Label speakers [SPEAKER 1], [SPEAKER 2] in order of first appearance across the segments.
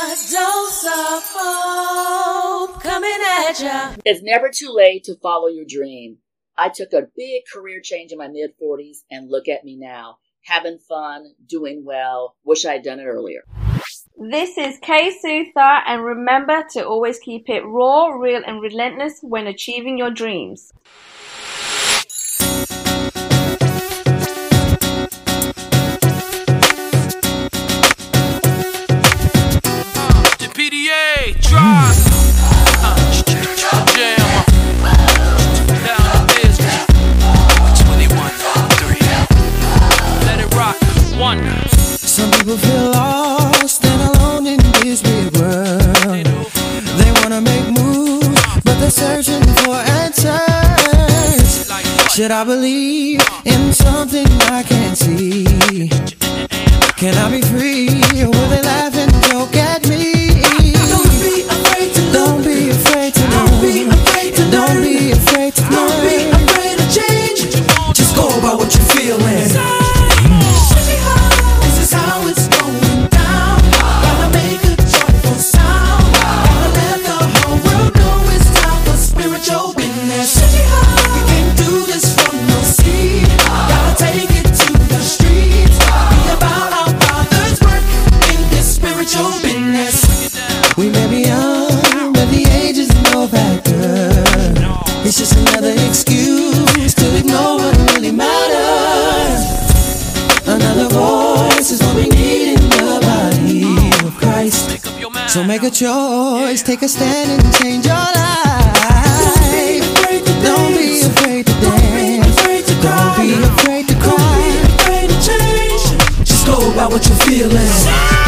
[SPEAKER 1] A dose of hope coming at ya.
[SPEAKER 2] It's never too late to follow your dream. I took a big career change in my mid 40s, and look at me now. Having fun, doing well. Wish I had done it earlier.
[SPEAKER 3] This is Kay Suthar, and remember to always keep it raw, real, and relentless when achieving your dreams.
[SPEAKER 4] Should I believe in something I can't see? Can I be free? So make a choice, take a stand and change your life. Don't be afraid to dance. Don't be afraid to cry. Don't be afraid to Change just go about what
[SPEAKER 5] you're feeling.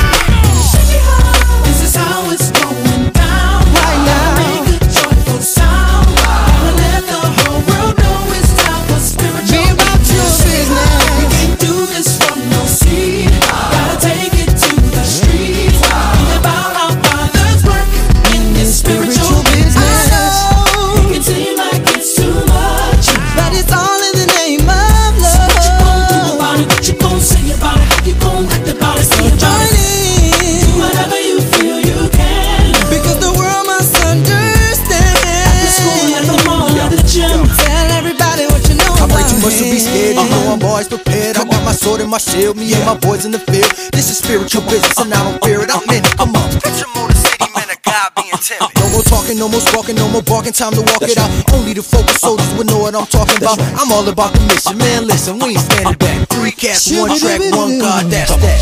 [SPEAKER 5] My sword and my shield. Me and my boys in the field. This is spiritual business, and I don't fear it. I'm in it. I'm up. Picture Motor City, man, a God being timid. No more talking, no more squawking, no more barking. Time to walk it out. Only the focused soldiers will know what I'm talking about. I'm all about the mission, man. Listen, we ain't standing back. Three cats, one track, one God. That's that.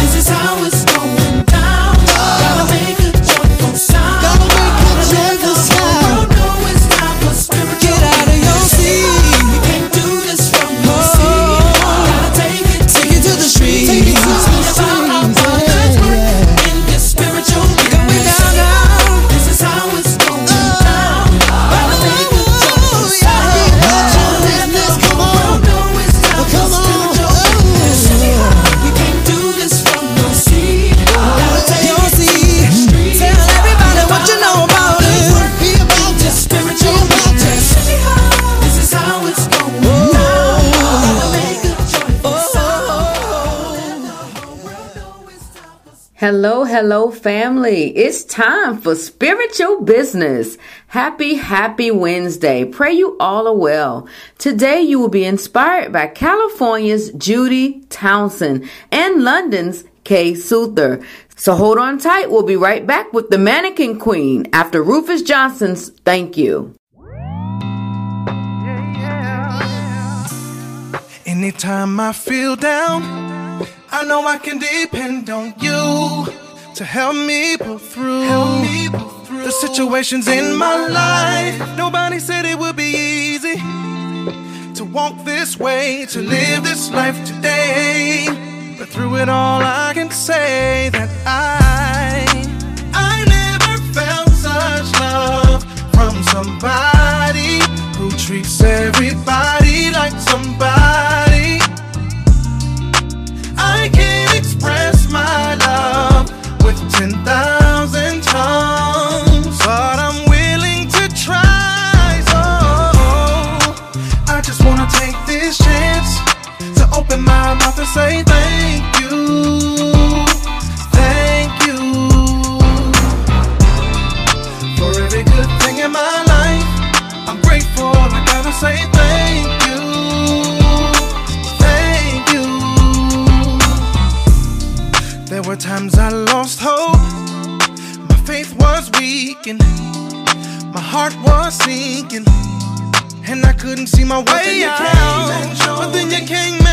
[SPEAKER 4] This is how it's
[SPEAKER 6] Hello, hello, family. It's time for spiritual business. Happy, happy Wednesday. Pray you all are well. Today you will be inspired by California's Judi Townsend and London's Kay Suthar. So hold on tight. We'll be right back with the Mannequin Queen after Rufus Johnson's Thank You.
[SPEAKER 7] Anytime I feel down, I know I can depend on you to help me pull through. The situations in my life, nobody said it would be easy to walk this way, to live this life today. But through it all, I can say that I, I never felt such love from somebody who treats everybody like somebody. say thank you, thank you for every good thing in my life. I'm grateful. I gotta say thank you, thank you. There were times I lost hope, my faith was weakened, my heart was sinking, and I couldn't see my way out. But then you came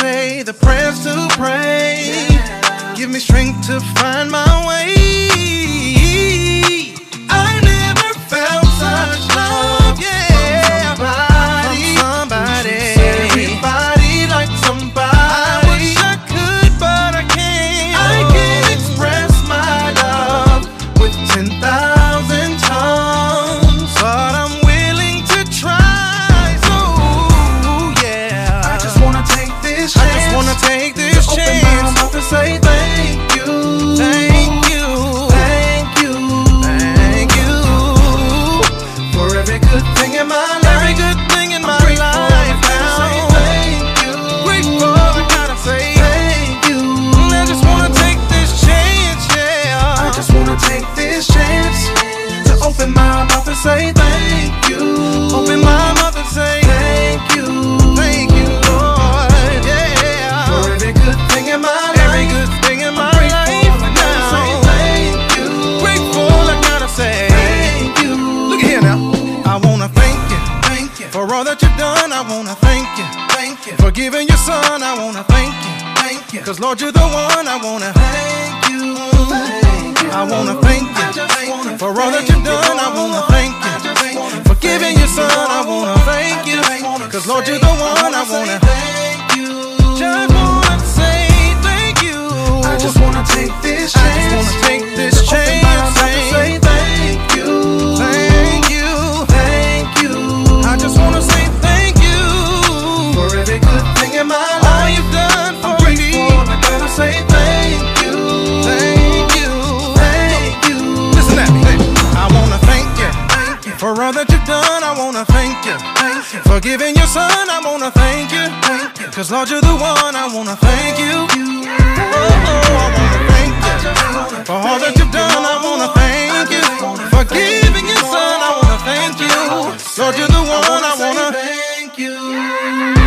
[SPEAKER 7] say, the prayers to pray. Give me strength to find my way. Son. I wanna thank you, thank you, cause Lord, you're the one. I wanna thank you, thank you. I wanna thank you for all that you've done. I wanna thank you for giving your son. I wanna thank you, cause Lord, you're the one. I wanna thank you. Just wanna say thank you. I just wanna take this chance. I just wanna take this chance. For giving your son, I wanna thank you. Cause Lord, you're the one, I wanna thank you. Oh, oh, I wanna thank you. For all that you've done, I wanna thank you. For giving your son, I wanna thank you. Lord, you're the one, I wanna thank you.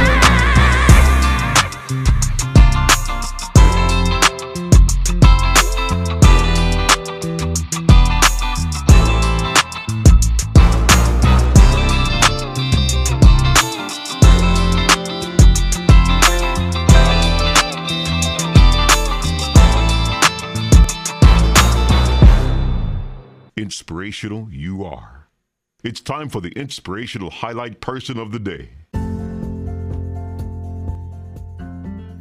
[SPEAKER 8] Inspirational you are. It's time for the inspirational highlight person of the day.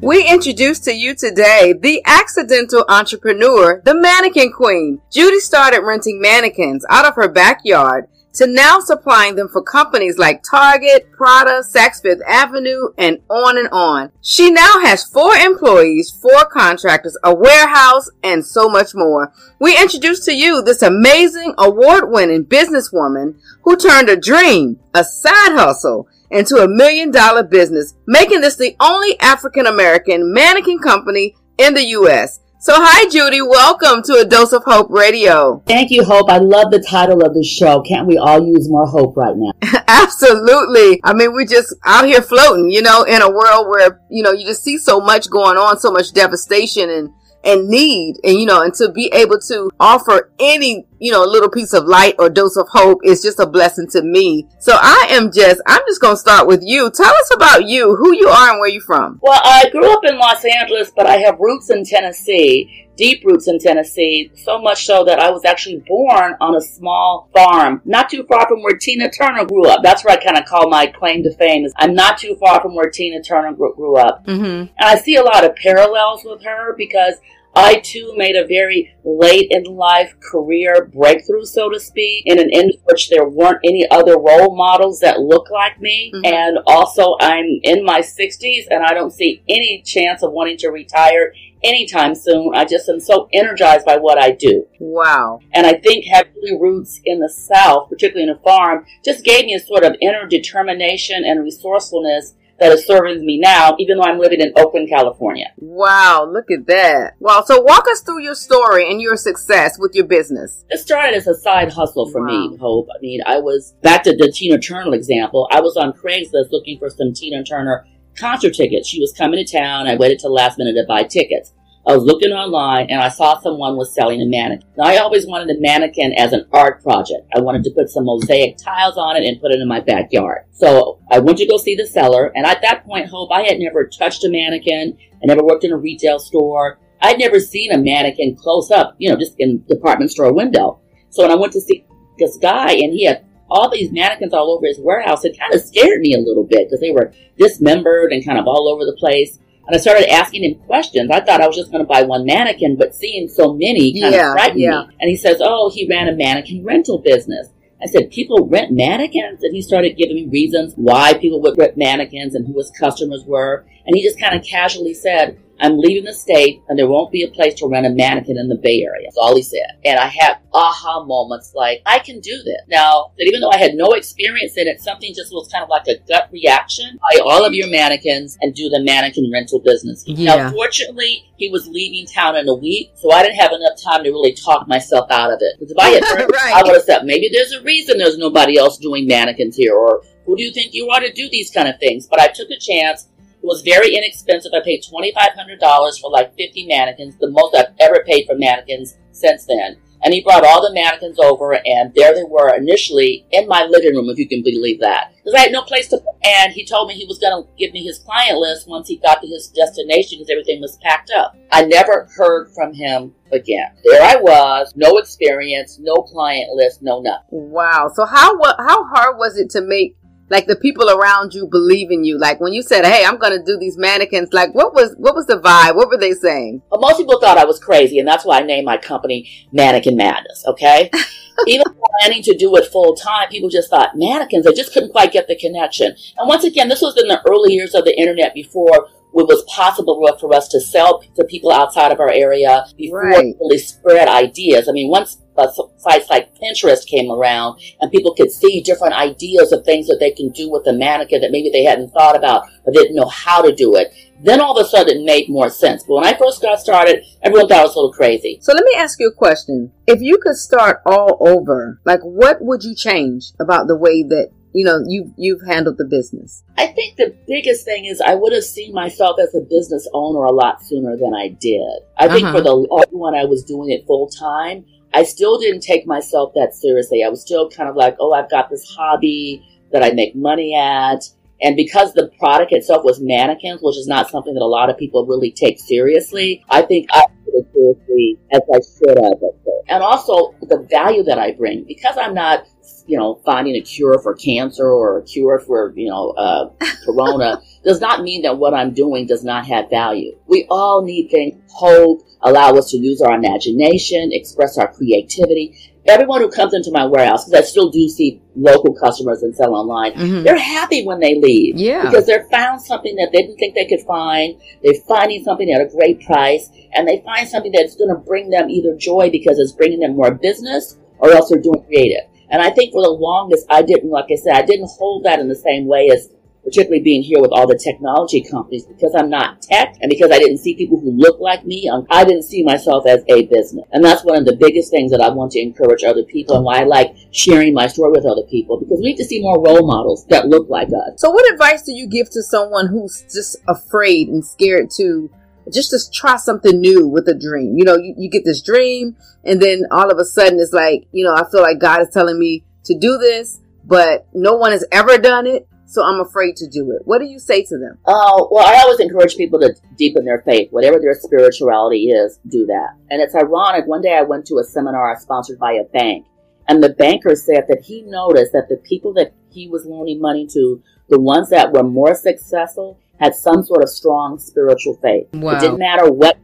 [SPEAKER 6] We introduce to you today the accidental entrepreneur, the mannequin queen. Judi started renting mannequins out of her backyard to now supplying them for companies like Target, Prada, Saks Fifth Avenue, and on and on. She now has four employees, four contractors, a warehouse, and so much more. We introduce to you this amazing award-winning businesswoman who turned a dream, a side hustle, into a million dollar business, making this the only African American mannequin company in the U.S. So, hi, Judi. Welcome to A Dose of Hope Radio.
[SPEAKER 2] Thank you, Hope. I love the title of the show. Can't we all use more hope right now?
[SPEAKER 6] Absolutely. I mean, we're just out here floating, you know, in a world where, you know, you just see so much going on, so much devastation and, and need. And, you know, and to be able to offer any, you know, a little piece of light or dose of hope is just a blessing to me. So I am just, I'm just going to start with you. Tell us about you, who you are and where you're from.
[SPEAKER 2] Well, I grew up in Los Angeles, but I have roots in Tennessee, deep roots in Tennessee, so much so that I was actually born on a small farm, not too far from where Tina Turner grew up. That's where I kind of call my claim to fame is I'm not too far from where Tina Turner grew, up.
[SPEAKER 6] Mm-hmm.
[SPEAKER 2] And I see a lot of parallels with her because I too made a very late in life career breakthrough, so to speak, in an industry which there weren't any other role models that look like me.
[SPEAKER 6] Mhm.
[SPEAKER 2] And also, I'm in my 60s and I don't see any chance of wanting to retire anytime soon. I just am so energized by what I do.
[SPEAKER 6] Wow.
[SPEAKER 2] And I think having roots in the South, particularly in a farm, just gave me a sort of inner determination and resourcefulness that is serving me now, even though I'm living in Oakland, California.
[SPEAKER 6] Wow. Look at that. Wow. So walk us through your story and your success with your business.
[SPEAKER 2] It started as a side hustle for
[SPEAKER 6] Wow.
[SPEAKER 2] me, Hope. I mean, I was back to the Tina Turner example. I was on Craigslist looking for some Tina Turner concert tickets. She was coming to town. I waited till the last minute to buy tickets. I was looking online and I saw someone was selling a mannequin. Now I always wanted a mannequin as an art project. I wanted to put some mosaic tiles on it and put it in my backyard. So I went to go see the seller and at that point, Hope, I had never touched a mannequin. I never worked in a retail store. I'd never seen a mannequin close up, you know, just in department store window. So when I went to see this guy and he had all these mannequins all over his warehouse, it kind of scared me a little bit because they were dismembered and kind of all over the place. And I started asking him questions. I thought I was just going to buy one mannequin, but seeing so many kind
[SPEAKER 9] Yeah,
[SPEAKER 2] of frightened
[SPEAKER 9] yeah.
[SPEAKER 2] me. And he says, Oh, he ran a mannequin rental business. I said, People rent mannequins? And he started giving me reasons why people would rent mannequins and who his customers were. And he just kind of casually said, I'm leaving the state and there won't be a place to rent a mannequin in the Bay Area. That's all he said. And I had aha moments like, I can do this. Now, that even though I had no experience in it, something just was kind of like a gut reaction. Buy all of your mannequins and do the mannequin rental business.
[SPEAKER 6] Yeah.
[SPEAKER 2] Now, fortunately, he was leaving town in a week, so I didn't have enough time to really talk myself out of it. Because if I had heard,
[SPEAKER 9] Right.
[SPEAKER 2] I would have said, maybe there's a reason there's nobody else doing mannequins here, or who do you think you are to do these kind of things? But I took a chance. It was very inexpensive. I paid $2,500 for like 50 mannequins, the most I've ever paid for mannequins since then. And he brought all the mannequins over, and there they were initially in my living room, if you can believe that. Because I had no place to. And he told me he was going to give me his client list once he got to his destination because everything was packed up. I never heard from him again. There I was, no experience, no client list, no nothing.
[SPEAKER 9] Wow. So how how hard was it to make like the people around you believe in you? Like when you said, "Hey, I'm going to do these mannequins," like what was what was the vibe? What were they saying?
[SPEAKER 2] But most people thought I was crazy, and that's why I named my company Mannequin Madness, okay? Even planning to do it full time, people just thought mannequins, they just couldn't quite get the connection. And once again, this was in the early years of the internet before it was possible for us to sell to people outside of our area, before
[SPEAKER 9] Right.
[SPEAKER 2] it really spread ideas. I mean, once uh, sites like Pinterest came around and people could see different ideas of things that they can do with a mannequin that maybe they hadn't thought about or didn't know how to do it, then all of a sudden it made more sense. But when I first got started, everyone thought I was a little crazy.
[SPEAKER 9] So let me ask you a question. If you could start all over, like what would you change about the way that, you know, you you've handled the business?
[SPEAKER 2] I think the biggest thing is I would have seen myself as a business owner a lot sooner than I did. I think
[SPEAKER 6] Uh-huh.
[SPEAKER 2] for the long when I was doing it full time, I still didn't take myself that seriously. I was still kind of like, oh, I've got this hobby that I make money at. And because the product itself was mannequins, which is not something that a lot of people really take seriously, I think I took it seriously as I should have. And also the value that I bring, because I'm not, you know, finding a cure for cancer or a cure for, you know, uh, corona, does not mean that what I'm doing does not have value. We all need things, hope, allow us to use our imagination, express our creativity. Everyone who comes into my warehouse, because I still do see local customers and sell online,
[SPEAKER 6] Mhm.
[SPEAKER 2] they're happy when they leave.
[SPEAKER 6] Yeah.
[SPEAKER 2] Because they've found something that they didn't think they could find. They're finding something at a great price, and they find something that's going to bring them either joy because it's bringing them more business, or else they're doing creative. And I think for the longest, I didn't, like I said, I didn't hold that in the same way as particularly being here with all the technology companies because I'm not tech and because I didn't see people who look like me, um, I didn't see myself as a business. And that's one of the biggest things that I want to encourage other people and why I like sharing my story with other people because we need to see more role models that look like us.
[SPEAKER 9] So what advice do you give to someone who's just afraid and scared to just to try something new with a dream? You know, you, you get this dream and then all of a sudden it's like, you know, I feel like God is telling me to do this, but no one has ever done it. So I'm afraid to do it. What do you say to them?
[SPEAKER 2] Oh, well, I always encourage people to deepen their faith. Whatever their spirituality is, do that. And it's ironic. One day I went to a seminar sponsored by a bank, and the banker said that he noticed that the people that he was loaning money to, the ones that were more successful, had some sort of strong spiritual faith.
[SPEAKER 6] Wow.
[SPEAKER 2] It didn't matter what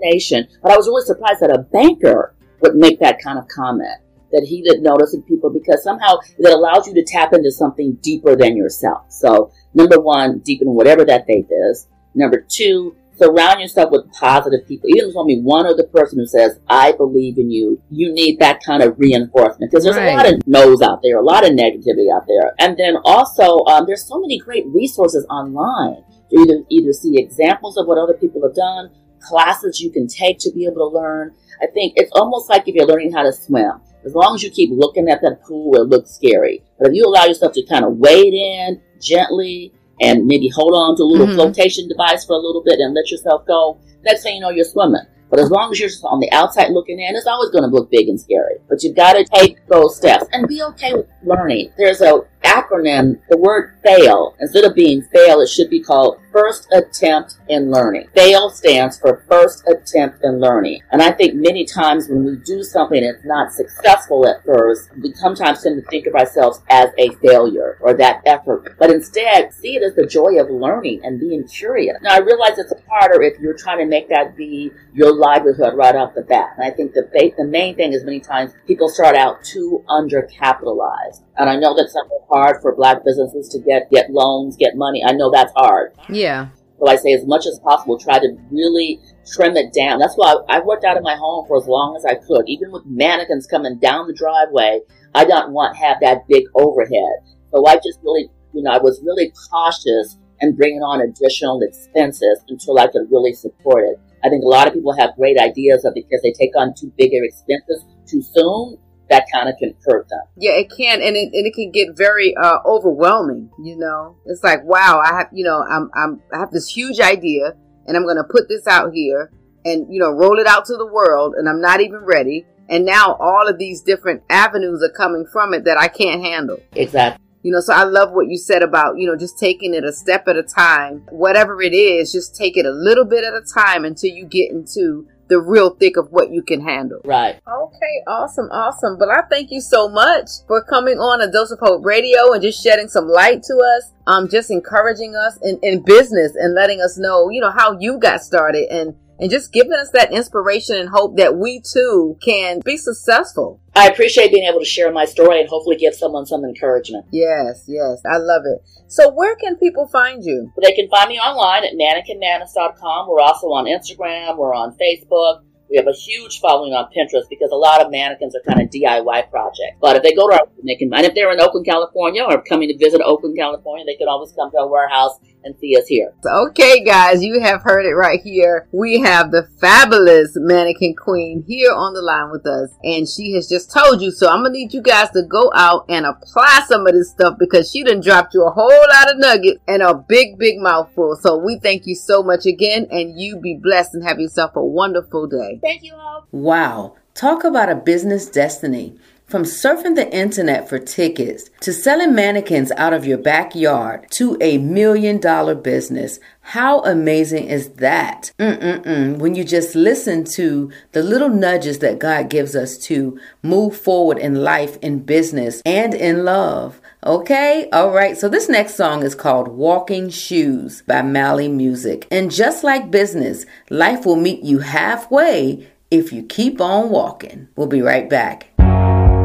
[SPEAKER 2] denomination, but I was really surprised that a banker would make that kind of comment. That he didn't notice in people because somehow it allows you to tap into something deeper than yourself. So number one, deepen whatever that faith is. Number two, surround yourself with positive people. Even if it's only one other person who says, I believe in you, you need that kind of reinforcement. Because there's
[SPEAKER 6] Right.
[SPEAKER 2] a lot of no's out there, a lot of negativity out there. And then also, um, there's so many great resources online. You either, either see examples of what other people have done, classes you can take to be able to learn. I think it's almost like if you're learning how to swim. As long as you keep looking at that pool, it looks scary. But if you allow yourself to kind of wade in gently and maybe hold on to a little
[SPEAKER 9] Mhm.
[SPEAKER 2] flotation device for a little bit and let yourself go. Next thing you know, you're swimming. But as long as you're just on the outside looking in, it's always going to look big and scary. But you've got to take those steps and be okay with learning. There's a acronym, the word FAIL. Instead of being fail, it should be called First Attempt in Learning. FAIL stands for First Attempt in Learning. And I think many times when we do something it's not successful at first, we sometimes tend to think of ourselves as a failure or that effort. But instead, see it as the joy of learning and being curious. Now, I realize it's harder if you're trying to make that be your livelihood right off the bat. And I think the, the main thing is many times people start out too undercapitalized. And I know that's something hard for black businesses to get, get loans, get money. I know that's hard.
[SPEAKER 9] Yeah.
[SPEAKER 2] So I say as much as possible, try to really trim it down. That's why I, I worked out of my home for as long as I could. Even with mannequins coming down the driveway, I don't want to have that big overhead. So I just really, you know, I was really cautious and bringing on additional expenses until I could really support it. I think a lot of people have great ideas of because they take on too bigger expenses too soon, that kind of can hurt them.
[SPEAKER 9] Yeah, it can, and it, and it can get very uh, overwhelming. You know, it's like, wow, I have, you know, I'm, I'm, I have this huge idea, and I'm going to put this out here, and you know, roll it out to the world, and I'm not even ready. And now all of these different avenues are coming from it that I can't handle.
[SPEAKER 2] Exactly.
[SPEAKER 9] You know, so I love what you said about, you know, just taking it a step at a time. Whatever it is, just take it a little bit at a time until you get into the real thick of what you can handle.
[SPEAKER 2] Right.
[SPEAKER 9] Okay, awesome, awesome. But I thank you so much for coming on a Dose of Hope Radio and just shedding some light to us. Um, just encouraging us in, in business and letting us know, you know, how you got started and and just giving us that inspiration and hope that we too can be successful.
[SPEAKER 2] I appreciate being able to share my story and hopefully give someone some encouragement.
[SPEAKER 9] Yes, yes, I love it. So where can people find you?
[SPEAKER 2] They can find me online at mannequinmadness.com. We're also on Instagram. We're on Facebook. We have a huge following on Pinterest because a lot of mannequins are kind of DIY projects. But if they go to our, they can, and if they're in Oakland, California or coming to visit Oakland, California, they can always come to our warehouse and see us here.
[SPEAKER 9] Okay, guys, you have heard it right here. We have the fabulous mannequin queen here on the line with us, and she has just told you. So I'm gonna need you guys to go out and apply some of this stuff because she done dropped you a whole lot of nuggets and a big, big mouthful. So we thank you so much again, and you be blessed and have yourself a wonderful day.
[SPEAKER 2] Thank you all.
[SPEAKER 6] Wow. Talk about a business destiny. From surfing the internet for tickets to selling mannequins out of your backyard to a million dollar business. How amazing is that? Mm-mm-mm. When you just listen to the little nudges that God gives us to move forward in life, in business, and in love. Okay? All right. So this next song is called Walking Shoes by Mali Music. And just like business, life will meet you halfway if you keep on walking. We'll be right back.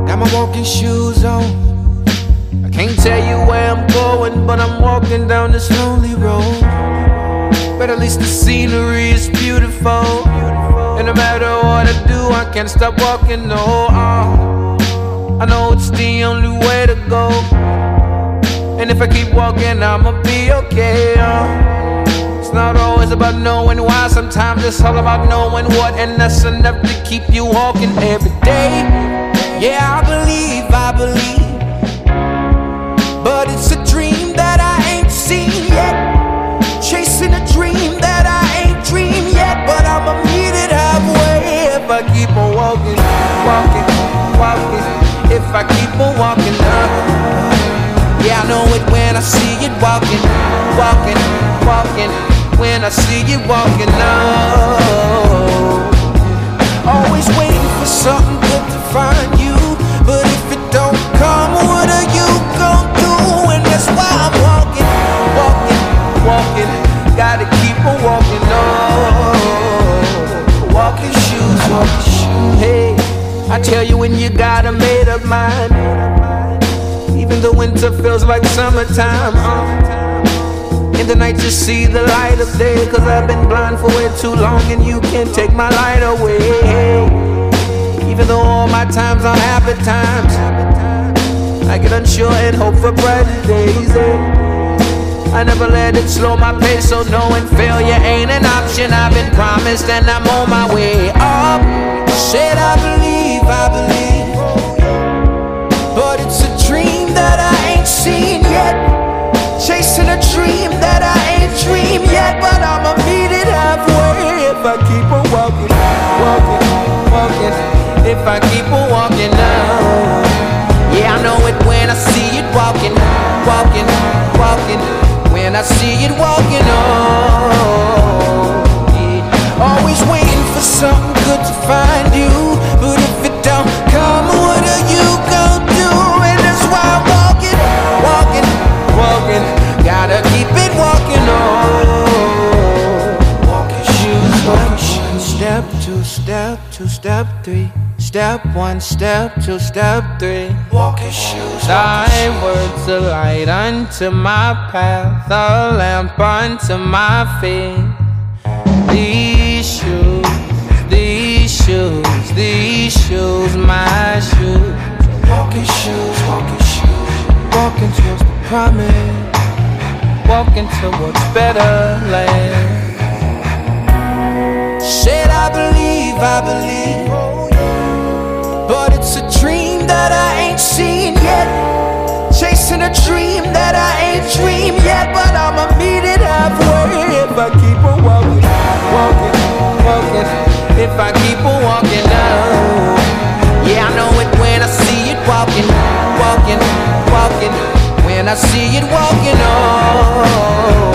[SPEAKER 10] Got my walking shoes on. I can't tell you where I'm going, but I'm walking down this lonely road. But at least the scenery is beautiful. And no matter what I do, I can't stop walking. No, uh, I know it's the only way to go. And if I keep walking, I'ma be okay. Uh, it's not always about knowing why, sometimes it's all about knowing what, and that's enough to keep you walking every day. Yeah, I believe, I believe. But it's a dream that I ain't seen yet. Chasing a dream that I ain't dreamed yet. But I'ma meet it halfway if I keep on walking, walking, walking. If I keep on walking up. Yeah, I know it when I see it walking, walking, walking. When I see you walking up. Always waiting for something good to find Hey, I tell you when you got a made up mind. Even the winter feels like summertime. Uh. In the night, you see the light of day. Cause I've been blind for way too long, and you can't take my light away. Even though all my times are happy times, I get unsure and hope for brighter days. eh. I never let it slow my pace, so knowing failure ain't an option. I've been promised and I'm on my way up. Shit, I believe, I believe. But it's a dream that I ain't seen yet. Chasing a dream that I ain't dreamed yet, but I'ma meet it halfway if I keep on walking, walking, walking. If I keep on walking now. Yeah, I know it when I see it walking, walking, walking. When I see it walking on. Yeah. Always waiting for something good to find you. But if it don't come, what are you gonna do? And that's why I'm walking, walking, walking. Gotta keep it walking on. Walking shoes, walking shoes. Step two, step two, step three. Step one, step two, step three. Walking shoes. Thy words a light unto my path, a lamp unto my feet. These shoes, these shoes, these shoes, my shoes. Walking shoes, walking shoes. Walking towards the promise. Walking towards better land. Said I believe, I believe. But it's a dream that I ain't seen yet. Chasing a dream that I ain't dreamed yet. But I'ma meet it halfway if I keep on walking, walking, walking. If I keep on walking now. Yeah, I know it when I see it walking, walking, walking. When I see it walking on.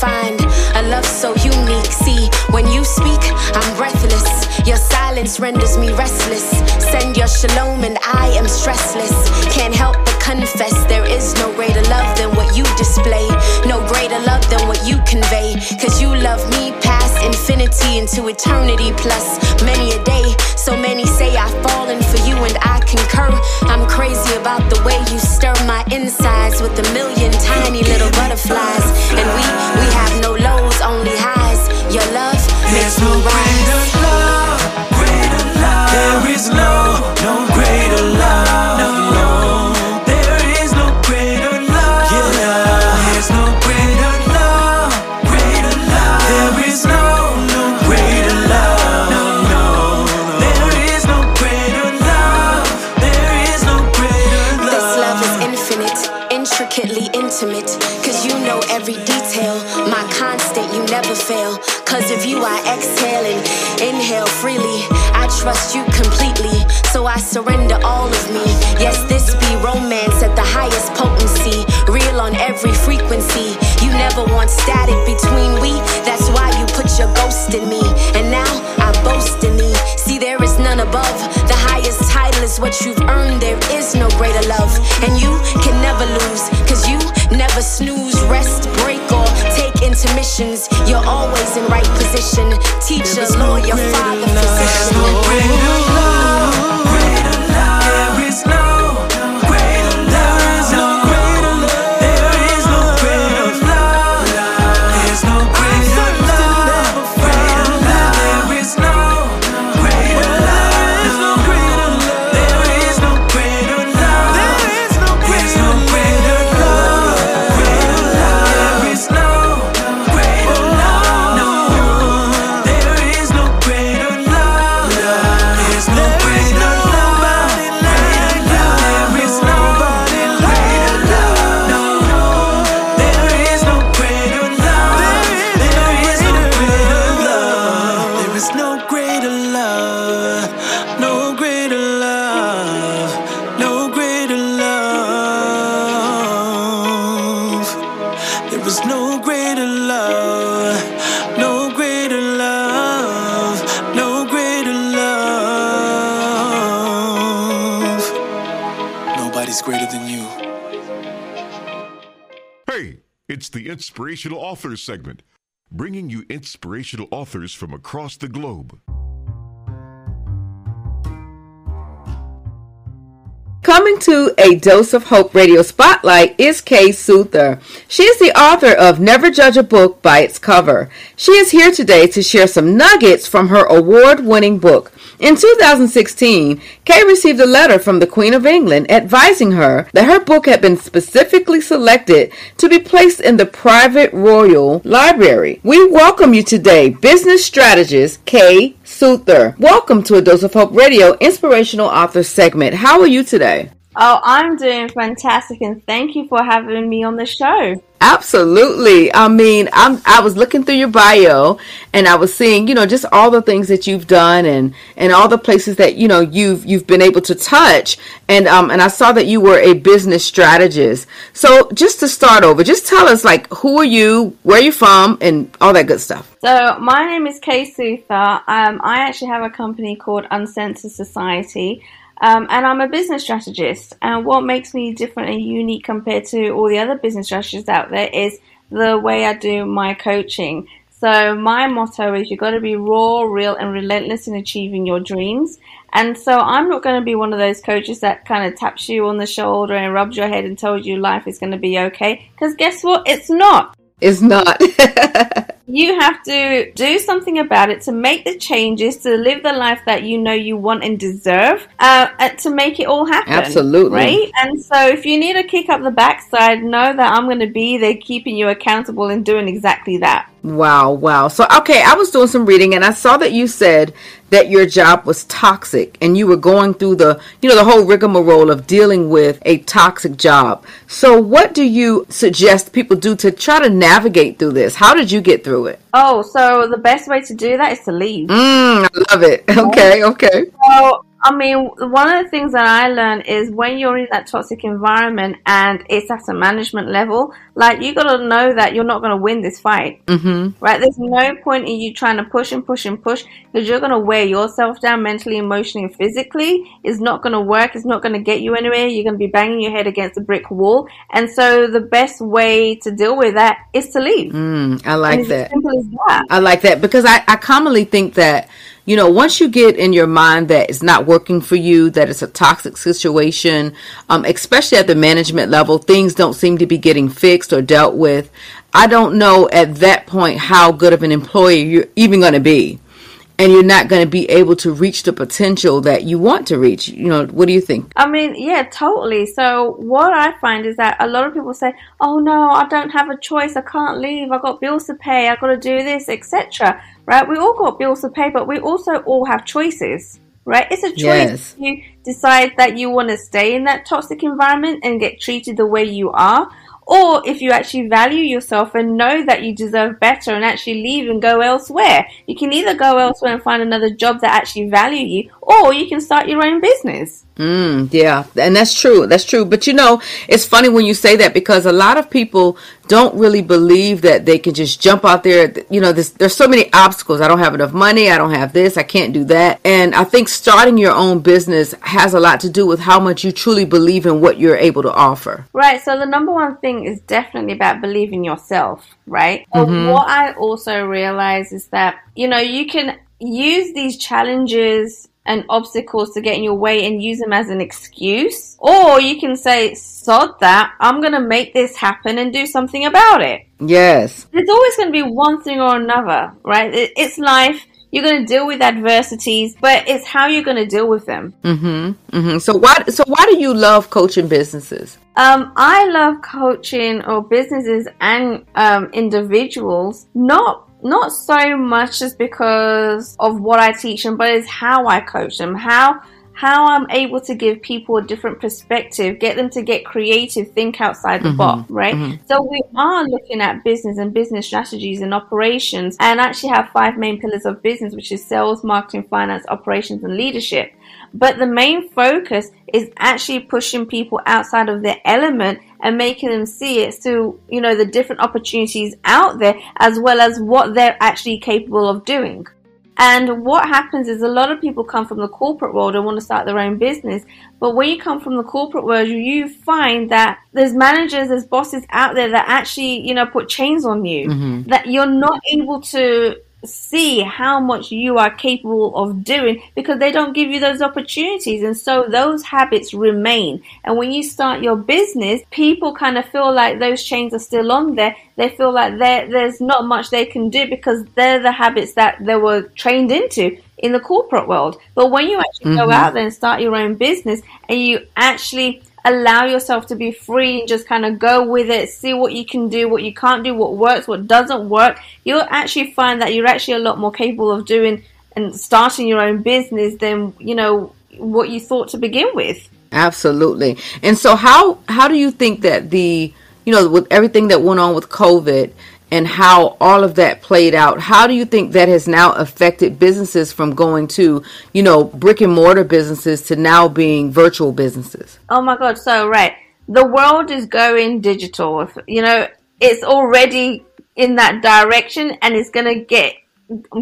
[SPEAKER 11] Find a love so unique. See, when you speak, I'm breathless. Your silence renders me restless. Send your shalom and I am stressless. Can't help but confess there is no greater love than what you display. No greater love than what you convey. Cause you love me past infinity into eternity plus many a day. So many say I've fallen for you and I concur. I'm crazy about the way you insides with a million tiny little butterflies. And we, we have no Cause of you, I exhale and inhale freely. I trust you completely. So I surrender all of me. Yes, this be romance at the highest potency. Real on every frequency. You never want static between we. That's why you put your ghost in me. And now I boast in me. See, there is none above. The highest title is what you've earned. There is no greater love. And you can never lose. Cause you never snooze. Rest
[SPEAKER 4] intermissions. You're always
[SPEAKER 8] Inspirational Authors segment, bringing you inspirational authors from across the globe.
[SPEAKER 6] Coming to a Dose of Hope Radio Spotlight is Kay Suthar. She is the author of Never Judge a Book by Its Cover. She is here today to share some nuggets from her award winning book. In 2016, Kay received a letter from the Queen of England advising her that her book had been specifically selected to be placed in the private royal library. We welcome you today, business strategist Kay Suthar. Welcome to a Dose of Hope Radio inspirational author segment. How are you today?
[SPEAKER 3] Oh, I'm doing fantastic, and thank you for having me on the show.
[SPEAKER 6] Absolutely. I mean, I'm I was looking through your bio and I was seeing, you know, just all the things that you've done and and all the places that, you know, you've you've been able to touch and um and I saw that you were a business strategist. So, just to start over, just tell us like who are you, where are you from and all that good stuff.
[SPEAKER 3] So, my name is Kay Suthar. Um, I actually have a company called Uncensored Society. Um, and I'm a business strategist. And what makes me different and unique compared to all the other business strategists out there is the way I do my coaching. So my motto is you've got to be raw, real, and relentless in achieving your dreams. And so I'm not going to be one of those coaches that kind of taps you on the shoulder and rubs your head and tells you life is going to be okay. Because guess what? It's not.
[SPEAKER 6] It's not.
[SPEAKER 3] You have to do something about it to make the changes to live the life that you know you want and deserve uh, and to make it all happen.
[SPEAKER 6] Absolutely.
[SPEAKER 3] Right? And so if you need a kick up the backside, know that I'm going to be there keeping you accountable and doing exactly that.
[SPEAKER 6] Wow, wow. So, okay, I was doing some reading and I saw that you said that your job was toxic and you were going through the, you know, the whole rigmarole of dealing with a toxic job. So, what do you suggest people do to try to navigate through this? How did you get through it?
[SPEAKER 3] Oh, so the best way to do that is to leave.
[SPEAKER 6] Mm, I love it. Okay, okay.
[SPEAKER 3] So, I mean, one of the things that I learned is when you're in that toxic environment and it's at a management level, like you got to know that you're not going to win this fight,
[SPEAKER 6] Mm-hmm.
[SPEAKER 3] right? There's no point in you trying to push and push and push because you're going to wear yourself down mentally, emotionally, and physically. It's not going to work. It's not going to get you anywhere. You're going to be banging your head against a brick wall. And so the best way to deal with that is to leave.
[SPEAKER 6] Mm, I like
[SPEAKER 3] it's
[SPEAKER 6] that.
[SPEAKER 3] as simple as that.
[SPEAKER 6] I like that because I, I commonly think that, you know, once you get in your mind that it's not working for you, that it's a toxic situation, um, especially at the management level, things don't seem to be getting fixed or dealt with. I don't know at that point how good of an employee you're even going to be. And you're not going to be able to reach the potential that you want to reach. You know, what do you think?
[SPEAKER 3] I mean, yeah, totally. So what I find is that a lot of people say, "Oh no, I don't have a choice. I can't leave. I've got bills to pay. I've got to do this, etc." Right? We all got bills to pay, but we also all have choices. Right? It's a choice.
[SPEAKER 6] Yes.
[SPEAKER 3] You decide that you want to stay in that toxic environment and get treated the way you are, or if you actually value yourself and know that you deserve better and actually leave and go elsewhere. You can either go elsewhere and find another job that actually value you, or you can start your own business.
[SPEAKER 6] Mm, yeah, and that's true. That's true. But you know, it's funny when you say that because a lot of people don't really believe that they can just jump out there. You know, there's, there's so many obstacles. I don't have enough money. I don't have this. I can't do that. And I think starting your own business has a lot to do with how much you truly believe in what you're able to offer.
[SPEAKER 3] Right. So the number one thing is definitely about believing yourself, right? But
[SPEAKER 6] Mhm.
[SPEAKER 3] what I also realize is that, you know, you can use these challenges and obstacles to get in your way and use them as an excuse. Or you can say, sod that, I'm going to make this happen and do something about it.
[SPEAKER 6] Yes.
[SPEAKER 3] There's always going to be one thing or another, right? It's life. You're going to deal with adversities, but it's how you're going to deal with them.
[SPEAKER 6] Mm-hmm. Mm-hmm. So why so why do you love coaching businesses?
[SPEAKER 3] Um, I love coaching or businesses and um, individuals, not not so much just because of what I teach them, but it's how I coach them, how how I'm able to give people a different perspective, get them to get creative, think outside the
[SPEAKER 12] Mhm,
[SPEAKER 3] box, right?
[SPEAKER 12] mhm.
[SPEAKER 3] So we are looking at business and business strategies and operations, and actually have five main pillars of business, which is sales, marketing, finance, operations, and leadership. But the main focus is actually pushing people outside of their element and making them see it through, you know, the different opportunities out there as well as what they're actually capable of doing. And what happens is a lot of people come from the corporate world and want to start their own business. But when you come from the corporate world, you find that there's managers, there's bosses out there that actually, you know, put chains on you.
[SPEAKER 6] Mhm.
[SPEAKER 3] That you're not able to see how much you are capable of doing because they don't give you those opportunities. And so those habits remain. And when you start your business, people kind of feel like those chains are still on there. They feel like there's not much they can do because they're the habits that they were trained into in the corporate world. But when you actually go
[SPEAKER 6] Mhm.
[SPEAKER 3] out there and start your own business and you actually allow yourself to be free and just kind of go with it, see what you can do, what you can't do, what works, what doesn't work, you'll actually find that you're actually a lot more capable of doing and starting your own business than, you know, what you thought to begin with.
[SPEAKER 6] Absolutely. And so how how do you think that the you know with everything that went on with COVID and how all of that played out, how do you think that has now affected businesses from going to, you know, brick and mortar businesses to now being virtual businesses?
[SPEAKER 3] Oh my god, so right. The world is going digital. You know, it's already in that direction and it's going to get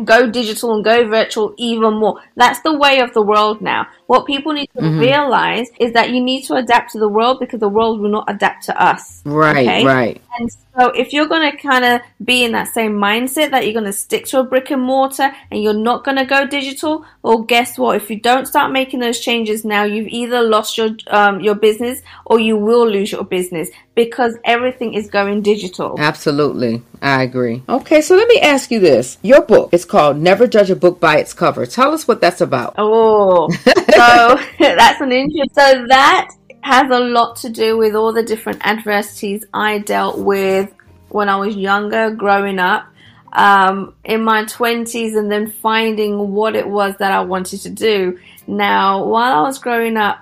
[SPEAKER 3] go digital and go virtual even more. That's the way of the world now. What people need to
[SPEAKER 6] Mhm.
[SPEAKER 3] realize is that you need to adapt to the world because the world will not adapt to us.
[SPEAKER 6] Right, right.
[SPEAKER 3] And so if you're going to kind of be in that same mindset that you're going to stick to a brick and mortar and you're not going to go digital, well, guess what? If you don't start making those changes now, you've either lost your um, your business or you will lose your business because everything is going digital.
[SPEAKER 6] Absolutely. I agree. Okay, so let me ask you this. Your book is called Never Judge a Book by Its Cover. Tell us what that's about.
[SPEAKER 3] Oh, so that's an interest. So that has a lot to do with all the different adversities I dealt with when I was younger, growing up, um, in my twenties, and then finding what it was that I wanted to do. Now, while I was growing up,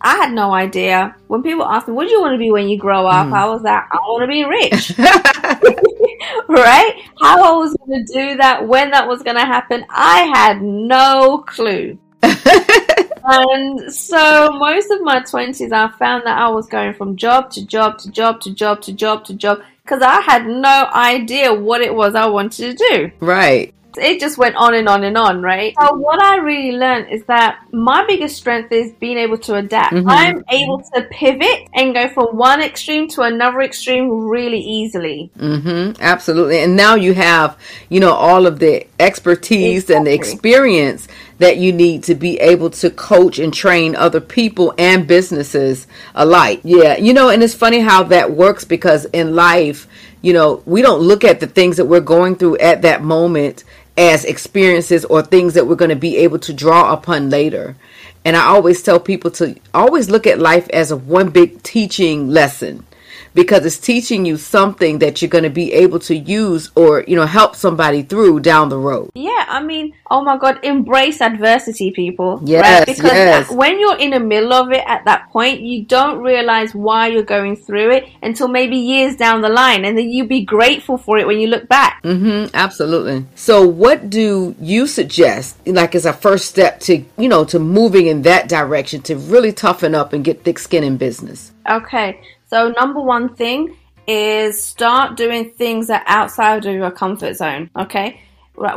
[SPEAKER 3] I had no idea. When people asked me, "What do you want to be when you grow up?"
[SPEAKER 6] Mm.
[SPEAKER 3] I was like, "I want to be rich." right? How I was going to do that, when that was going to happen, I had no clue. and so most of my 20s, I found that I was going from job to job to job to job to job to job because I had no idea what it was I wanted to do
[SPEAKER 6] Right.
[SPEAKER 3] It just went on and on and on, right? So what I really learned is that my biggest strength is being able to adapt.
[SPEAKER 6] Mhm.
[SPEAKER 3] I'm able to pivot and go from one extreme to another extreme really easily.
[SPEAKER 6] Mm-hmm. Absolutely. And now you have, you know, all of the expertise and the experience that you need to be able to coach and train other people and businesses alike. Yeah. You know, and it's funny how that works because in life, you know, we don't look at the things that we're going through at that moment as experiences or things that we're going to be able to draw upon later. And I always tell people to always look at life as a one big teaching lesson because it's teaching you something that you're going to be able to use or, you know, help somebody through down the road.
[SPEAKER 3] Yeah, I mean, oh my God, embrace adversity, people.
[SPEAKER 6] Yes,
[SPEAKER 3] Because
[SPEAKER 6] yes.
[SPEAKER 3] when you're in the middle of it at that point, you don't realize why you're going through it until maybe years down the line. And then you be grateful for it when you look back.
[SPEAKER 6] Mm-hmm, absolutely. So, what do you suggest, like, as a first step to, you know, to moving in that direction to really toughen up and get thick skin in business?
[SPEAKER 3] Okay, so number one thing is start doing things that are outside of your comfort zone. Okay,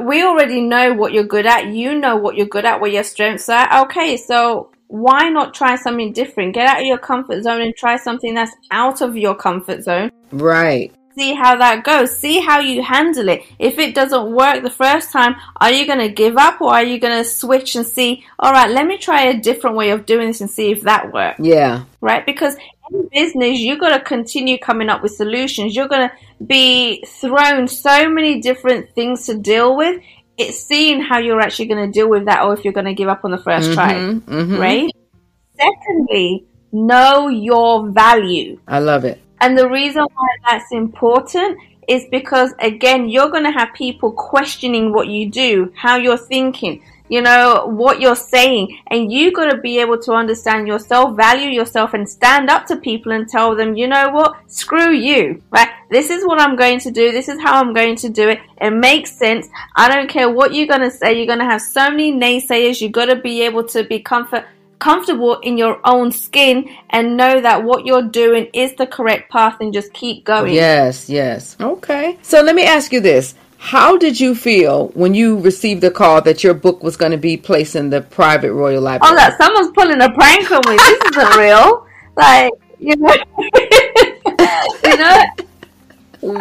[SPEAKER 3] we already know what you're good at. You know what you're good at, where your strengths are. Okay, so why not try something different? Get out of your comfort zone and try something that's out of your comfort zone.
[SPEAKER 6] Right.
[SPEAKER 3] See how that goes. See how you handle it. If it doesn't work the first time, are you going to give up or are you going to switch and see, all right, let me try a different way of doing this and see if that works?
[SPEAKER 6] Yeah.
[SPEAKER 3] right? Because in business, you're going to continue coming up with solutions. You're going to be thrown so many different things to deal with. It's seeing how you're actually going to deal with that or if you're going to give up on the 1st try,
[SPEAKER 6] Mhm, mhm.
[SPEAKER 3] right? Secondly, know your value.
[SPEAKER 6] I love it.
[SPEAKER 3] And the reason why that's important is because, again, you're going to have people questioning what you do, how you're thinking, you know, what you're saying. And you got to be able to understand yourself, value yourself, and stand up to people and tell them, you know what, screw you, right? This is what I'm going to do. This is how I'm going to do it. It makes sense. I don't care what you're going to say. You're going to have so many naysayers. You got to be able to be comfort comfortable in your own skin and know that what you're doing is the correct path and just keep going.
[SPEAKER 6] Yes, yes. Okay. So let me ask you this. How did you feel when you received the call that your book was going to be placed in the private Royal Library?
[SPEAKER 3] Oh, that someone's pulling a prank on me. This isn't real. Like, you know, you know.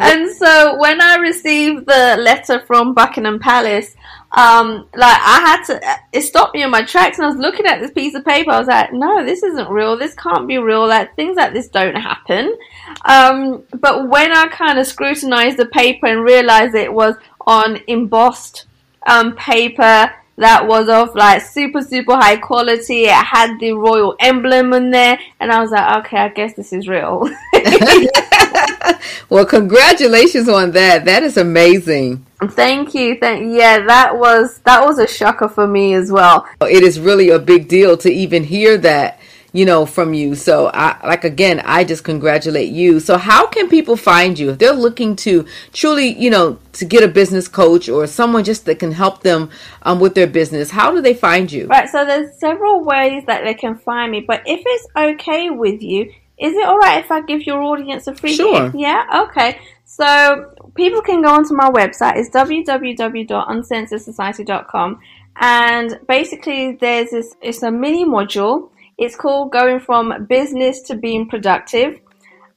[SPEAKER 3] And so when I received the letter from Buckingham Palace, um, like I had to, it stopped me in my tracks, and I was looking at this piece of paper. I was like, no, this isn't real. This can't be real. Like things like this don't happen. Um, but when I kind of scrutinized the paper and realized it was on embossed um, paper that was of like super super high quality. It had the royal emblem in there, and I was like, okay, I guess this is real.
[SPEAKER 6] Well, congratulations on that. That is amazing.
[SPEAKER 3] Thank you. Thank yeah, that was that was a shocker for me as well.
[SPEAKER 6] It is really a big deal to even hear that, you know, from you. So, I like again, I just congratulate you. So, how can people find you if they're looking to truly, you know, to get a business coach or someone just that can help them um, with their business? How do they find you?
[SPEAKER 3] Right, so there's several ways that they can find me, but if it's okay with you, is it alright if I give your audience a free
[SPEAKER 6] Sure.
[SPEAKER 3] gift? Yeah, okay. So people can go onto my website, it's www.uncensoredsociety.com and basically there's this it's a mini module. It's called going from business to being productive.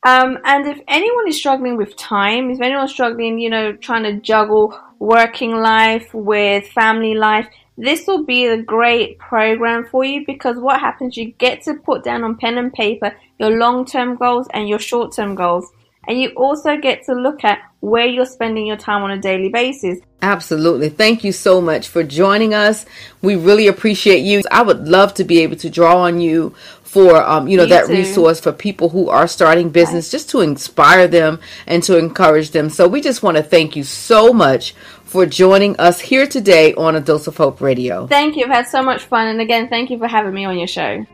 [SPEAKER 3] Um, and if anyone is struggling with time, if anyone's struggling, you know, trying to juggle working life with family life, this will be a great program for you because what happens, you get to put down on pen and paper your long term goals and your short term goals. And you also get to look at where you're spending your time on a daily basis.
[SPEAKER 6] Absolutely. Thank you so much for joining us. We really appreciate you. I would love to be able to draw on you for um, you know that
[SPEAKER 3] too.
[SPEAKER 6] resource for people who are starting business just to inspire them and to encourage them. So we just want to thank you so much for joining us here today on A Dose of Hope Radio.
[SPEAKER 3] Thank you. I've had so much fun. And again, thank you for having me on your show.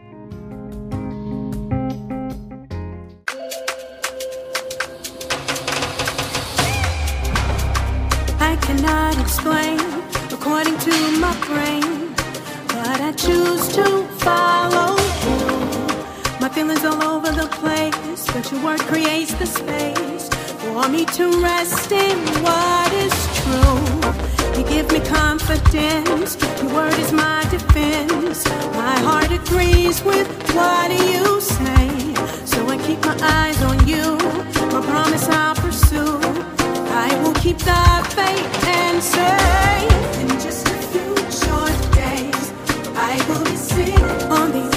[SPEAKER 1] I cannot explain according to my brain, but I choose to follow you. My feelings all over the place, but your word creates the space for me to rest in what is true. You give me confidence, your word is my defense. My heart agrees with what you say, so I keep my eyes on you. My promise I'll pursue. I will keep the faith and say, in just a few short days, I will be sitting on the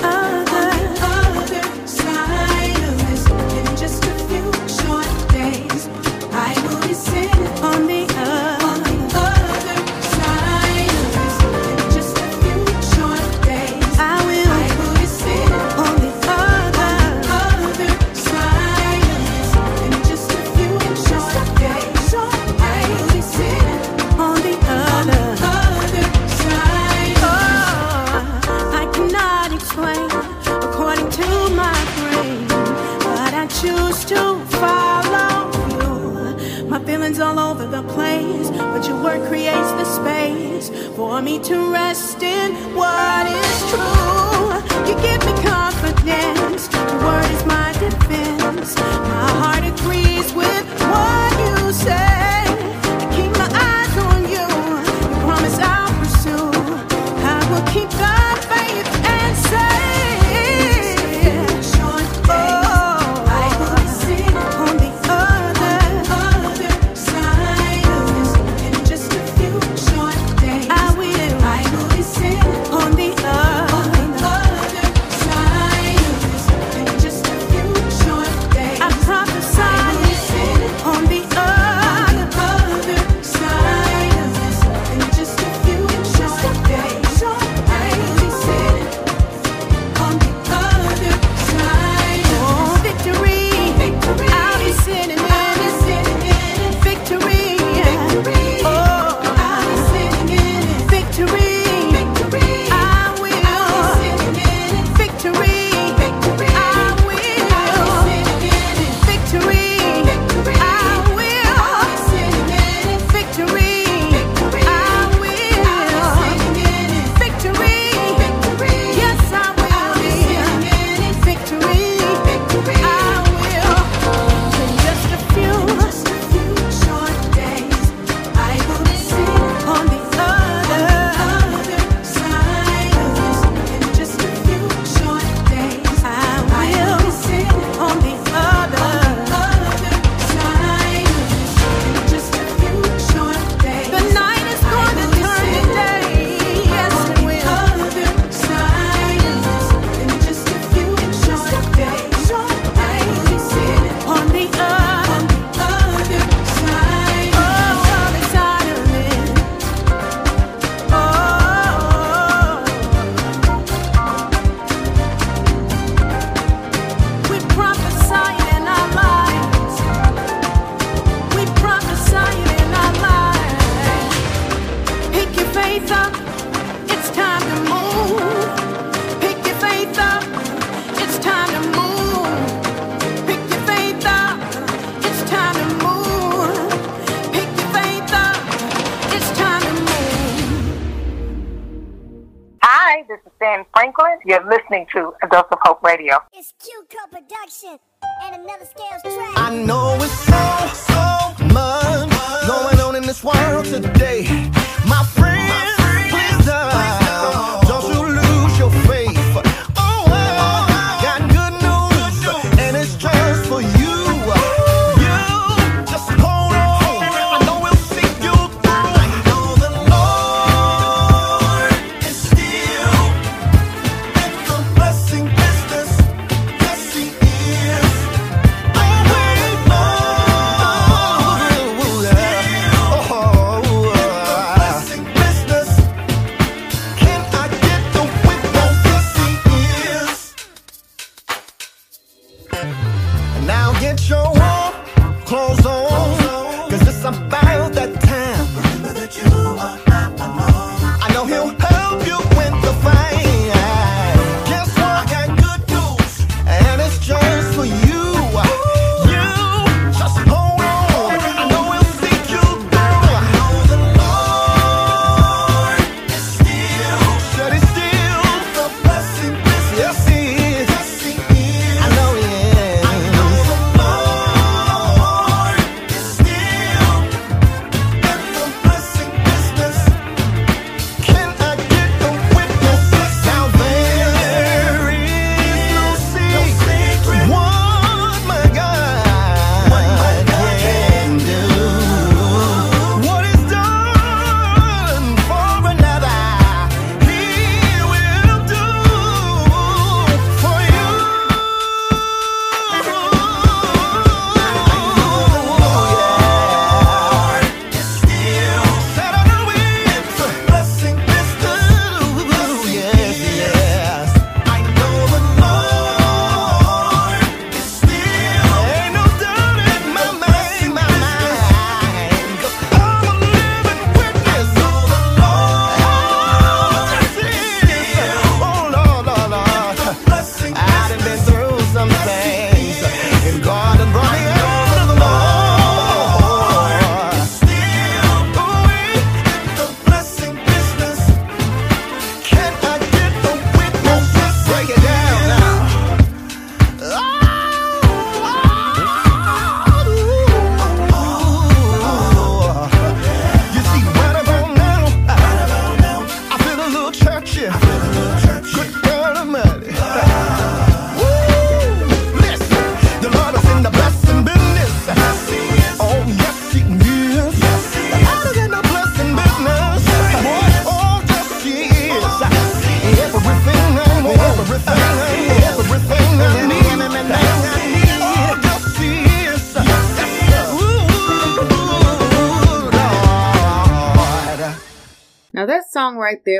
[SPEAKER 1] It's
[SPEAKER 13] Q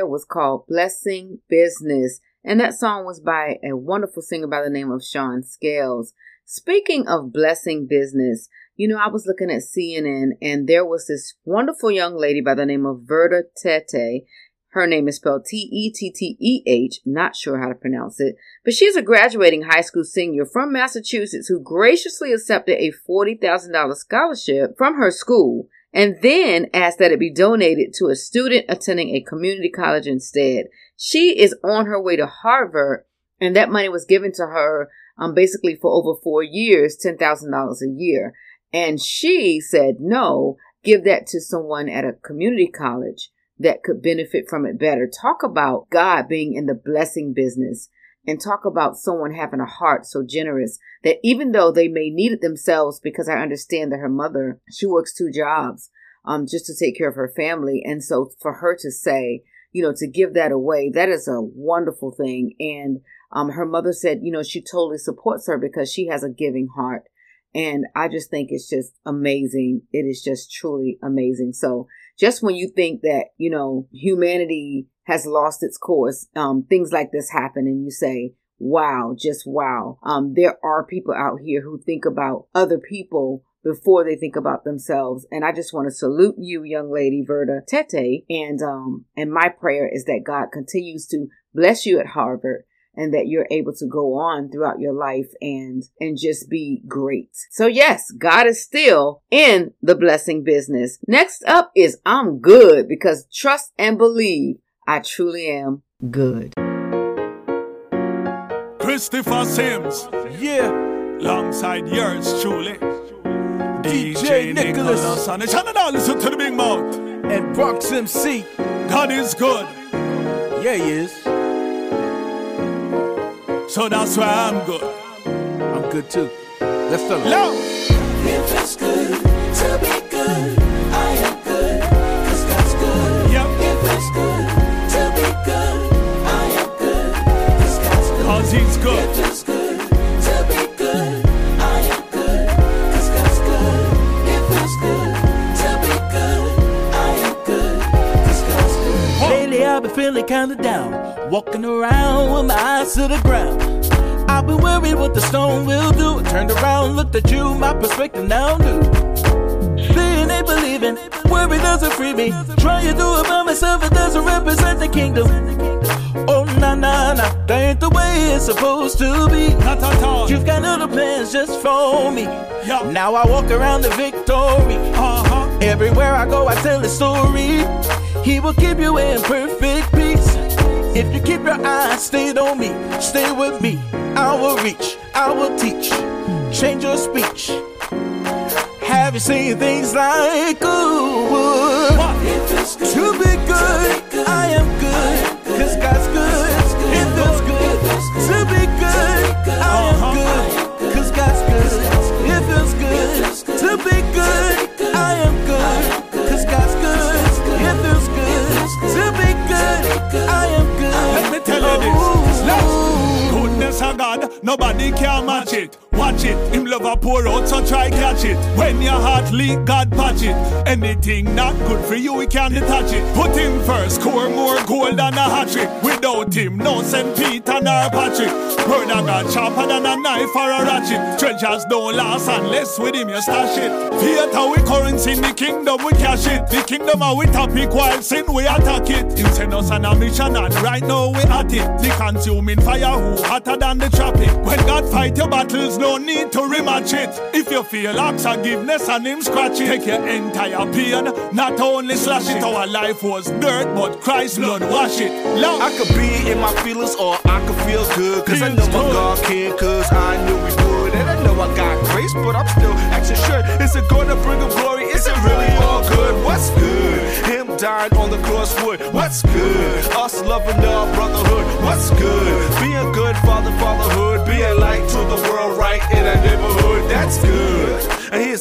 [SPEAKER 6] there was called Blessing Business. And that song was by a wonderful singer by the name of Sean Scales. Speaking of blessing business, you know, I was looking at CNN and there was this wonderful young lady by the name of Verda Tetteh. Her name is spelled T E T T E H, not sure how to pronounce it, but she's a graduating high school senior from Massachusetts who graciously accepted a $40,000 scholarship from her school and then asked that it be donated to a student attending a community college instead. She is on her way to Harvard, and that money was given to her um, basically for over four years, $10,000 a year. And she said, no, give that to someone at a community college that could benefit from it better. Talk about God being in the blessing business and talk about someone having a heart so generous that even though they may need it themselves, because I understand that her mother, she works two jobs, um, just to take care of her family. And so for her to say, you know, to give that away, that is a wonderful thing. And, um, her mother said, you know, she totally supports her because she has a giving heart. And I just think it's just amazing. It is just truly amazing. So just when you think that, you know, humanity has lost its course, um, things like this happen and you say, wow, just wow. Um, there are people out here who think about other people before they think about themselves. And I just want to salute you, young lady, Verda Tetteh. And, um, and my prayer is that God continues to bless you at Harvard and that you're able to go on throughout your life and and just be great. So yes, God is still in the blessing business. Next up is I'm good because trust and believe I truly am good.
[SPEAKER 14] Christopher Sims, yeah, alongside yours truly. DJ Nicholas and it's now listen to the big mouth.
[SPEAKER 15] And Brox MC.
[SPEAKER 14] God is good.
[SPEAKER 15] Yeah, he is.
[SPEAKER 14] So that's why I'm good.
[SPEAKER 15] I'm good too. Let's start.
[SPEAKER 14] No.
[SPEAKER 4] It feels good to be good.
[SPEAKER 15] Feeling kinda down. Walking around with my eyes to the ground. I've been worried what the storm will do. Turned around, looked at you, my perspective now new. Seeing ain't believing, worry doesn't free me. Trying to do it by myself, it doesn't represent the kingdom. Oh, nah, nah, nah, that ain't the way it's supposed to be. You've got other plans just for me. Now I walk around the victory.
[SPEAKER 14] Uh-huh.
[SPEAKER 15] Everywhere I go, I tell a story. He will keep you in perfect peace. If you keep your eyes stayed on me, stay with me. I will reach, I will teach, change your speech. Have you seen things like ooh?
[SPEAKER 4] It feels good
[SPEAKER 15] To be good, I am good, cause God's good. It feels good to be good, I am good, cause God's good. It feels good to be good,
[SPEAKER 14] tell you this. Goodness of God, nobody can match it. Watch it, him love a pour out, so try catch it. When your heart leak, God patch it. Anything not good for you, we can't detach it. Put him first, score more gold than a hat trick. Without him, no St. Peter nor Patrick. Word of God sharper than a knife or a ratchet. Treasures don't last unless with him you stash it. Theater we currency in the kingdom, we cash it. The kingdom are we topic while sin we attack it. Him send us on a mission and right now we at it. The consuming fire who hotter than the traffic. When God fight your battles, no need to rematch it. If you feel ask forgiveness and him scratch it, take your entire pain, not only slash it. Our life was dirt, but Christ's blood wash it. Love.
[SPEAKER 16] I could be in my feelings or I could feel good. Cause I know
[SPEAKER 14] Feels
[SPEAKER 16] my
[SPEAKER 14] good.
[SPEAKER 16] God can, cause I knew we would. And I know I got grace, but I'm still asking sure. Is it gonna bring him glory? Is it really all good? What's good? Him dying on the cross wood. What's good? Us loving our brotherhood. What's good? Being good, father,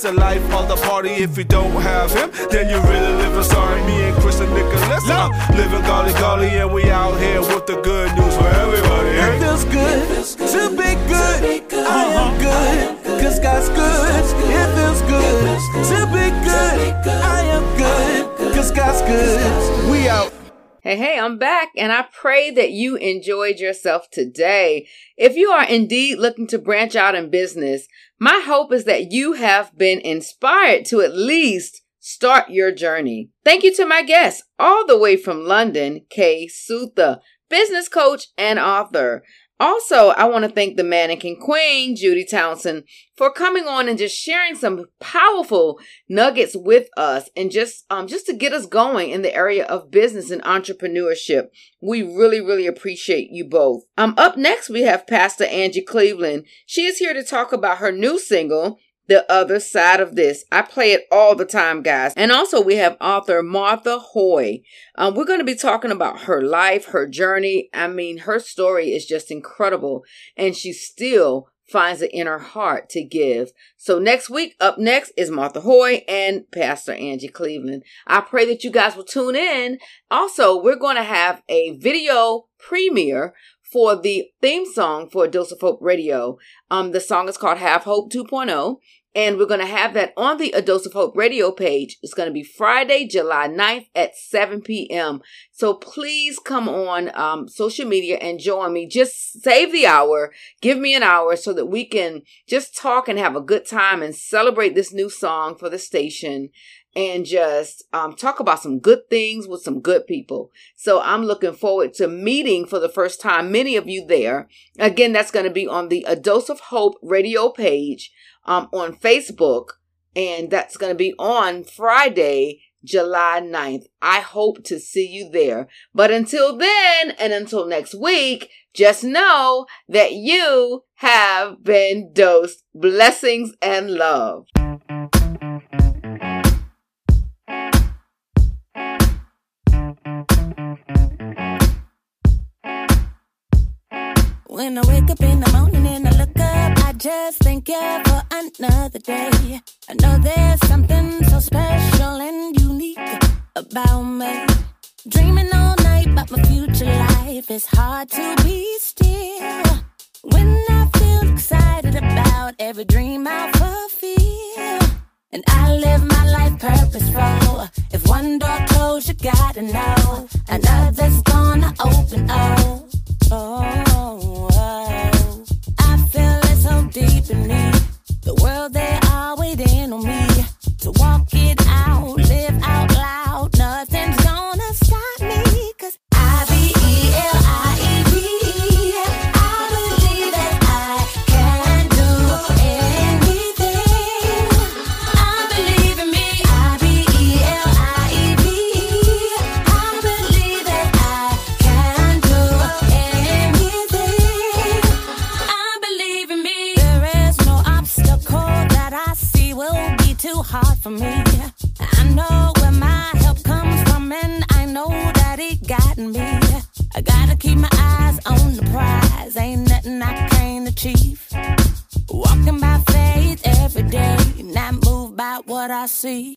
[SPEAKER 16] And the life of the party. If you don't have him, then you really living sorry. Me and Chris and Nicholas, uh, living golly golly, and we out here with the good news for everybody.
[SPEAKER 15] It
[SPEAKER 16] Hey?
[SPEAKER 15] feels good to be good. I am good, cause God's good. It feels good to be good. I am good, cause God's good. We out.
[SPEAKER 6] Hey, hey, I'm back and I pray that you enjoyed yourself today. If you are indeed looking to branch out in business, my hope is that you have been inspired to at least start your journey. Thank you to my guest, all the way from London, Kay Suthar, business coach and author. Also, I want to thank the mannequin queen, Judi Townsend, for coming on and just sharing some powerful nuggets with us and just um just to get us going in the area of business and entrepreneurship. We really, really appreciate you both. Um up next we have Pastor Angie Cleveland. She is here to talk about her new single, the other side of this. I play it all the time, guys. And also, we have author Martha Hoy. Um, we're going to be talking about her life, her journey. I mean, her story is just incredible, and she still finds it in her heart to give. So next week, up next is Martha Hoy and Pastor Angie Cleveland. I pray that you guys will tune in. Also, we're going to have a video premiere for the theme song for Dose of Hope Radio. Um, the song is called Have Hope 2.0. And we're going to have that on the A Dose of Hope radio page. It's going to be Friday, July 9th at 7 p.m. So please come on um, social media and join me. Just save the hour. Give me an hour so that we can just talk and have a good time and celebrate this new song for the station and just um, talk about some good things with some good people. So I'm looking forward to meeting for the first time many of you there. Again, that's going to be on the A Dose of Hope radio page um, on Facebook, and that's going to be on Friday, July 9th. I hope to see you there. But until then, and until next week, just know that you have been dosed blessings and love.
[SPEAKER 17] Wake up in the morning and I look up, I just thank you for another day. I know there's something so special and unique about me. Dreaming all night about my future life, it's hard to be still. When I feel excited about every dream I fulfill. And I live my life purposeful. If one door closed, you gotta know another's gonna open. Oh, I feel it so deep in me. The world they are waiting on me to walk it too hard for me. I know where my help comes from, and I know that it got me. I gotta keep my eyes on the prize. Ain't nothing I can't achieve. Walking by faith every day, not moved by what I see.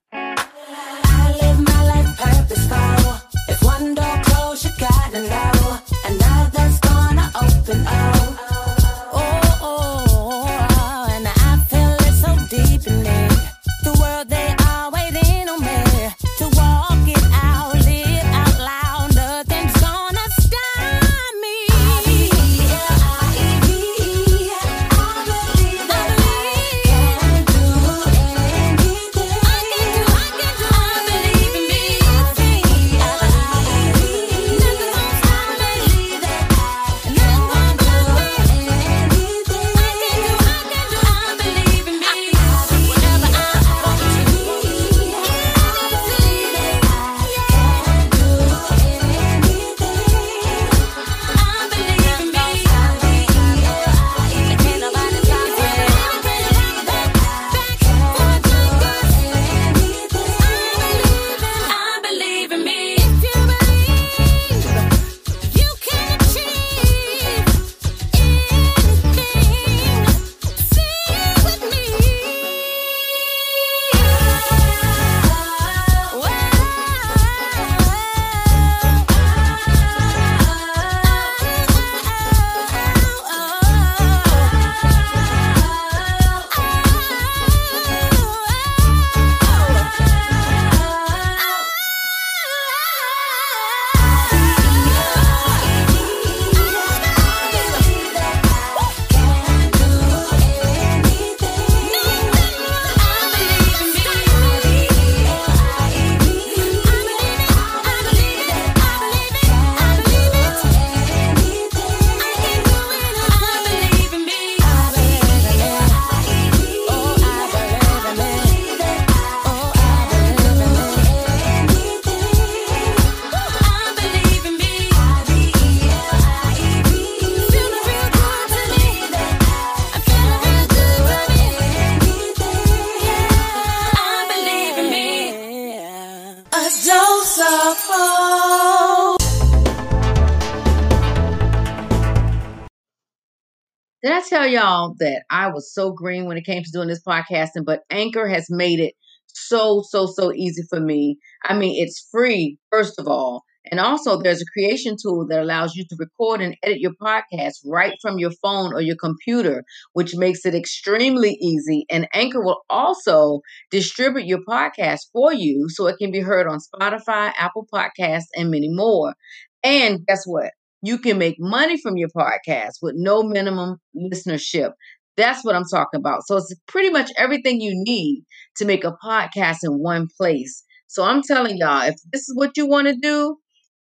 [SPEAKER 6] Tell y'all that I was so green when it came to doing this podcasting? But Anchor has made it so, so, so easy for me. I mean, it's free, first of all. And also, there's a creation tool that allows you to record and edit your podcast right from your phone or your computer, which makes it extremely easy. And Anchor will also distribute your podcast for you so it can be heard on Spotify, Apple Podcasts, and many more. And guess what? You can make money from your podcast with no minimum listenership. That's what I'm talking about. So it's pretty much everything you need to make a podcast in one place. So I'm telling y'all, if this is what you want to do,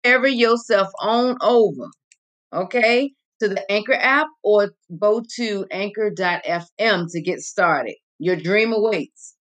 [SPEAKER 6] carry yourself on over, okay, to the Anchor app or go to anchor.fm to get started. Your dream awaits.